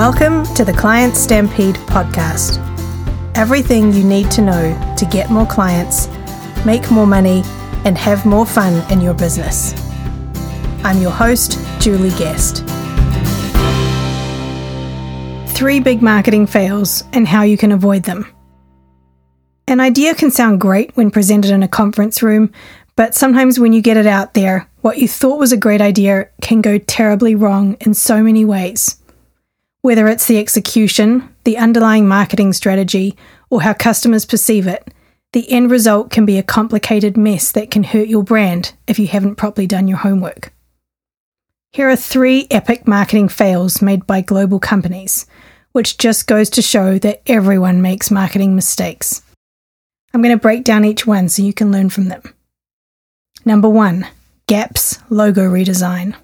Welcome to the Client Stampede podcast. Everything you need to know to get more clients, make more money, and have more fun in your business. I'm your host, Julie Guest. Three big marketing fails and how you can avoid them. An idea can sound great when presented in a conference room, but sometimes when you get it out there, what you thought was a great idea can go terribly wrong in so many ways. Whether it's the execution, the underlying marketing strategy, or how customers perceive it, the end result can be a complicated mess that can hurt your brand if you haven't properly done your homework. Here are three epic marketing fails made by global companies, which just goes to show that everyone makes marketing mistakes. I'm going to break down each one so you can learn from them. Number one Gap's logo redesign.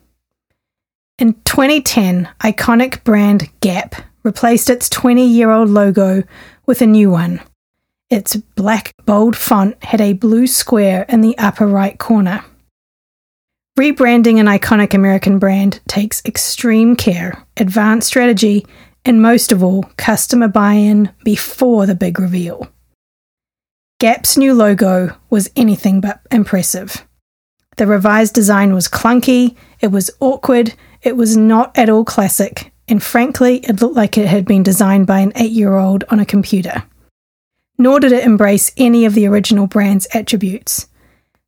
In 2010, iconic brand Gap replaced its 20 year old logo with a new one. Its black, bold font had a blue square in the upper right corner. Rebranding an iconic American brand takes extreme care, advanced strategy, and most of all, customer buy in before the big reveal. Gap's new logo was anything but impressive. The revised design was clunky, it was awkward, it was not at all classic, and frankly, it looked like it had been designed by an eight year old on a computer. Nor did it embrace any of the original brand's attributes.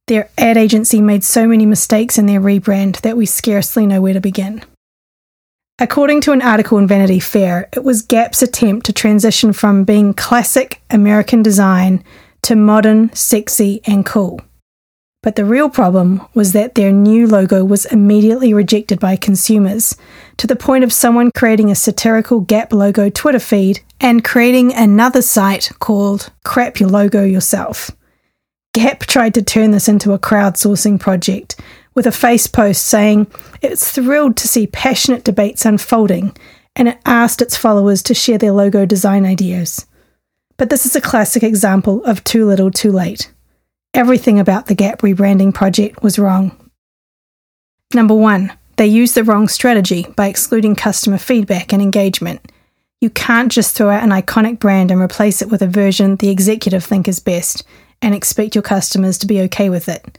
Their ad agency made so many mistakes in their rebrand that we scarcely know where to begin. According to an article in Vanity Fair, it was Gap's attempt to transition from being classic American design to modern, sexy, and cool. But the real problem was that their new logo was immediately rejected by consumers, to the point of someone creating a satirical Gap logo Twitter feed and creating another site called Crap Your Logo Yourself. Gap tried to turn this into a crowdsourcing project, with a face post saying it's thrilled to see passionate debates unfolding, and it asked its followers to share their logo design ideas. But this is a classic example of too little too late. Everything about the Gap rebranding project was wrong. Number one, they used the wrong strategy by excluding customer feedback and engagement. You can't just throw out an iconic brand and replace it with a version the executive think is best and expect your customers to be okay with it.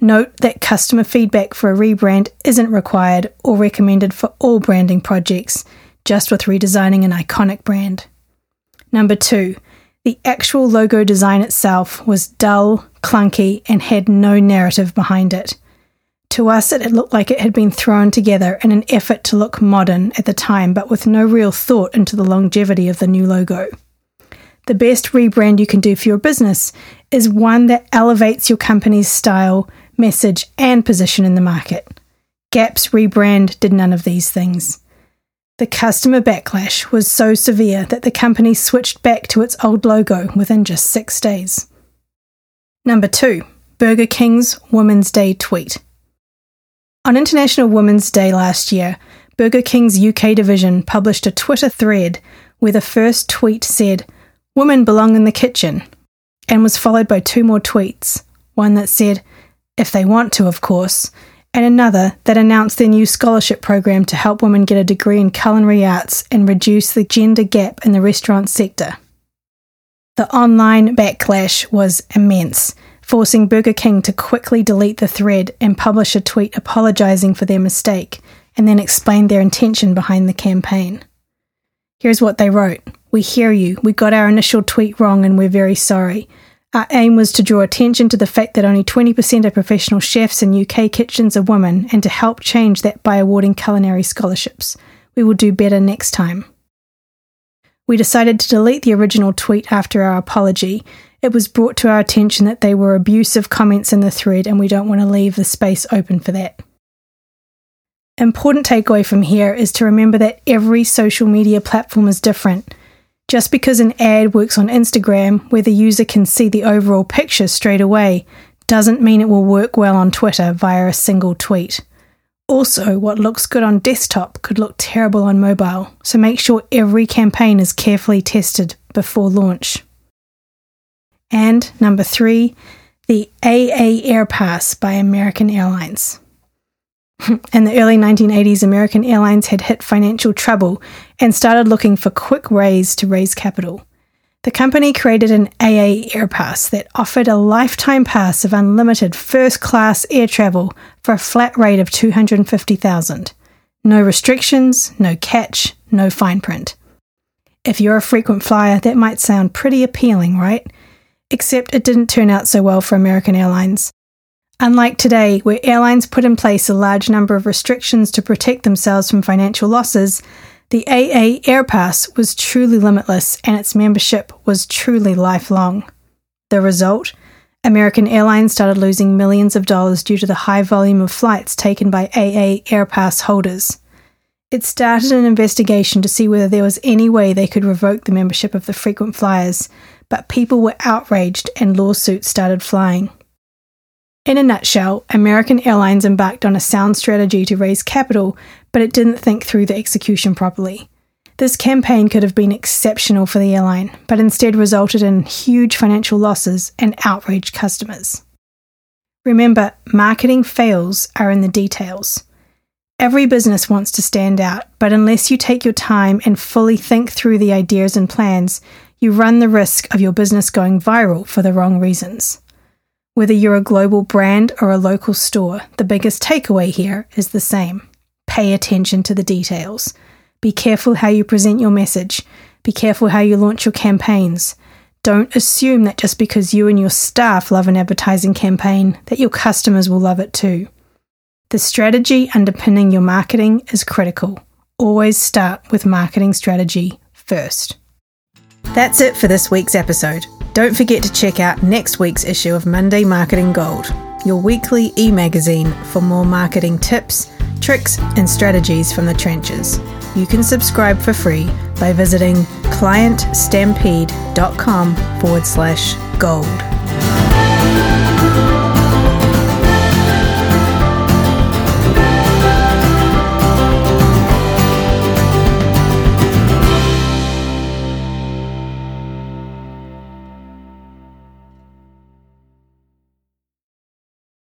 Note that customer feedback for a rebrand isn't required or recommended for all branding projects, just with redesigning an iconic brand. Number two, the actual logo design itself was dull, clunky, and had no narrative behind it. To us, it looked like it had been thrown together in an effort to look modern at the time, but with no real thought into the longevity of the new logo. The best rebrand you can do for your business is one that elevates your company's style, message, and position in the market. Gap's rebrand did none of these things. The customer backlash was so severe that the company switched back to its old logo within just six days. Number two, Burger King's Women's Day tweet. On International Women's Day last year, Burger King's UK division published a Twitter thread where the first tweet said, Women belong in the kitchen, and was followed by two more tweets. One that said, If they want to, of course, and another that announced their new scholarship program to help women get a degree in culinary arts and reduce the gender gap in the restaurant sector. The online backlash was immense, forcing Burger King to quickly delete the thread and publish a tweet apologising for their mistake, and then explain their intention behind the campaign. Here's what they wrote We hear you. We got our initial tweet wrong and we're very sorry. Our aim was to draw attention to the fact that only 20% of professional chefs in UK kitchens are women and to help change that by awarding culinary scholarships. We will do better next time. We decided to delete the original tweet after our apology. It was brought to our attention that they were abusive comments in the thread, and we don't want to leave the space open for that. Important takeaway from here is to remember that every social media platform is different. Just because an ad works on Instagram, where the user can see the overall picture straight away, doesn't mean it will work well on Twitter via a single tweet. Also, what looks good on desktop could look terrible on mobile, so make sure every campaign is carefully tested before launch. And number three, the AA Air Pass by American Airlines. In the early 1980s, American Airlines had hit financial trouble and started looking for quick ways to raise capital. The company created an AA Air Pass that offered a lifetime pass of unlimited first class air travel for a flat rate of 250,000. No restrictions, no catch, no fine print. If you're a frequent flyer, that might sound pretty appealing, right? Except it didn't turn out so well for American Airlines. Unlike today, where airlines put in place a large number of restrictions to protect themselves from financial losses, the AA AirPass was truly limitless and its membership was truly lifelong. The result? American Airlines started losing millions of dollars due to the high volume of flights taken by AA AirPass holders. It started an investigation to see whether there was any way they could revoke the membership of the frequent flyers, but people were outraged and lawsuits started flying. In a nutshell, American Airlines embarked on a sound strategy to raise capital, but it didn't think through the execution properly. This campaign could have been exceptional for the airline, but instead resulted in huge financial losses and outraged customers. Remember, marketing fails are in the details. Every business wants to stand out, but unless you take your time and fully think through the ideas and plans, you run the risk of your business going viral for the wrong reasons. Whether you're a global brand or a local store, the biggest takeaway here is the same. Pay attention to the details. Be careful how you present your message. Be careful how you launch your campaigns. Don't assume that just because you and your staff love an advertising campaign, that your customers will love it too. The strategy underpinning your marketing is critical. Always start with marketing strategy first. That's it for this week's episode. Don't forget to check out next week's issue of Monday Marketing Gold, your weekly e magazine for more marketing tips, tricks, and strategies from the trenches. You can subscribe for free by visiting clientstampede.com forward slash gold.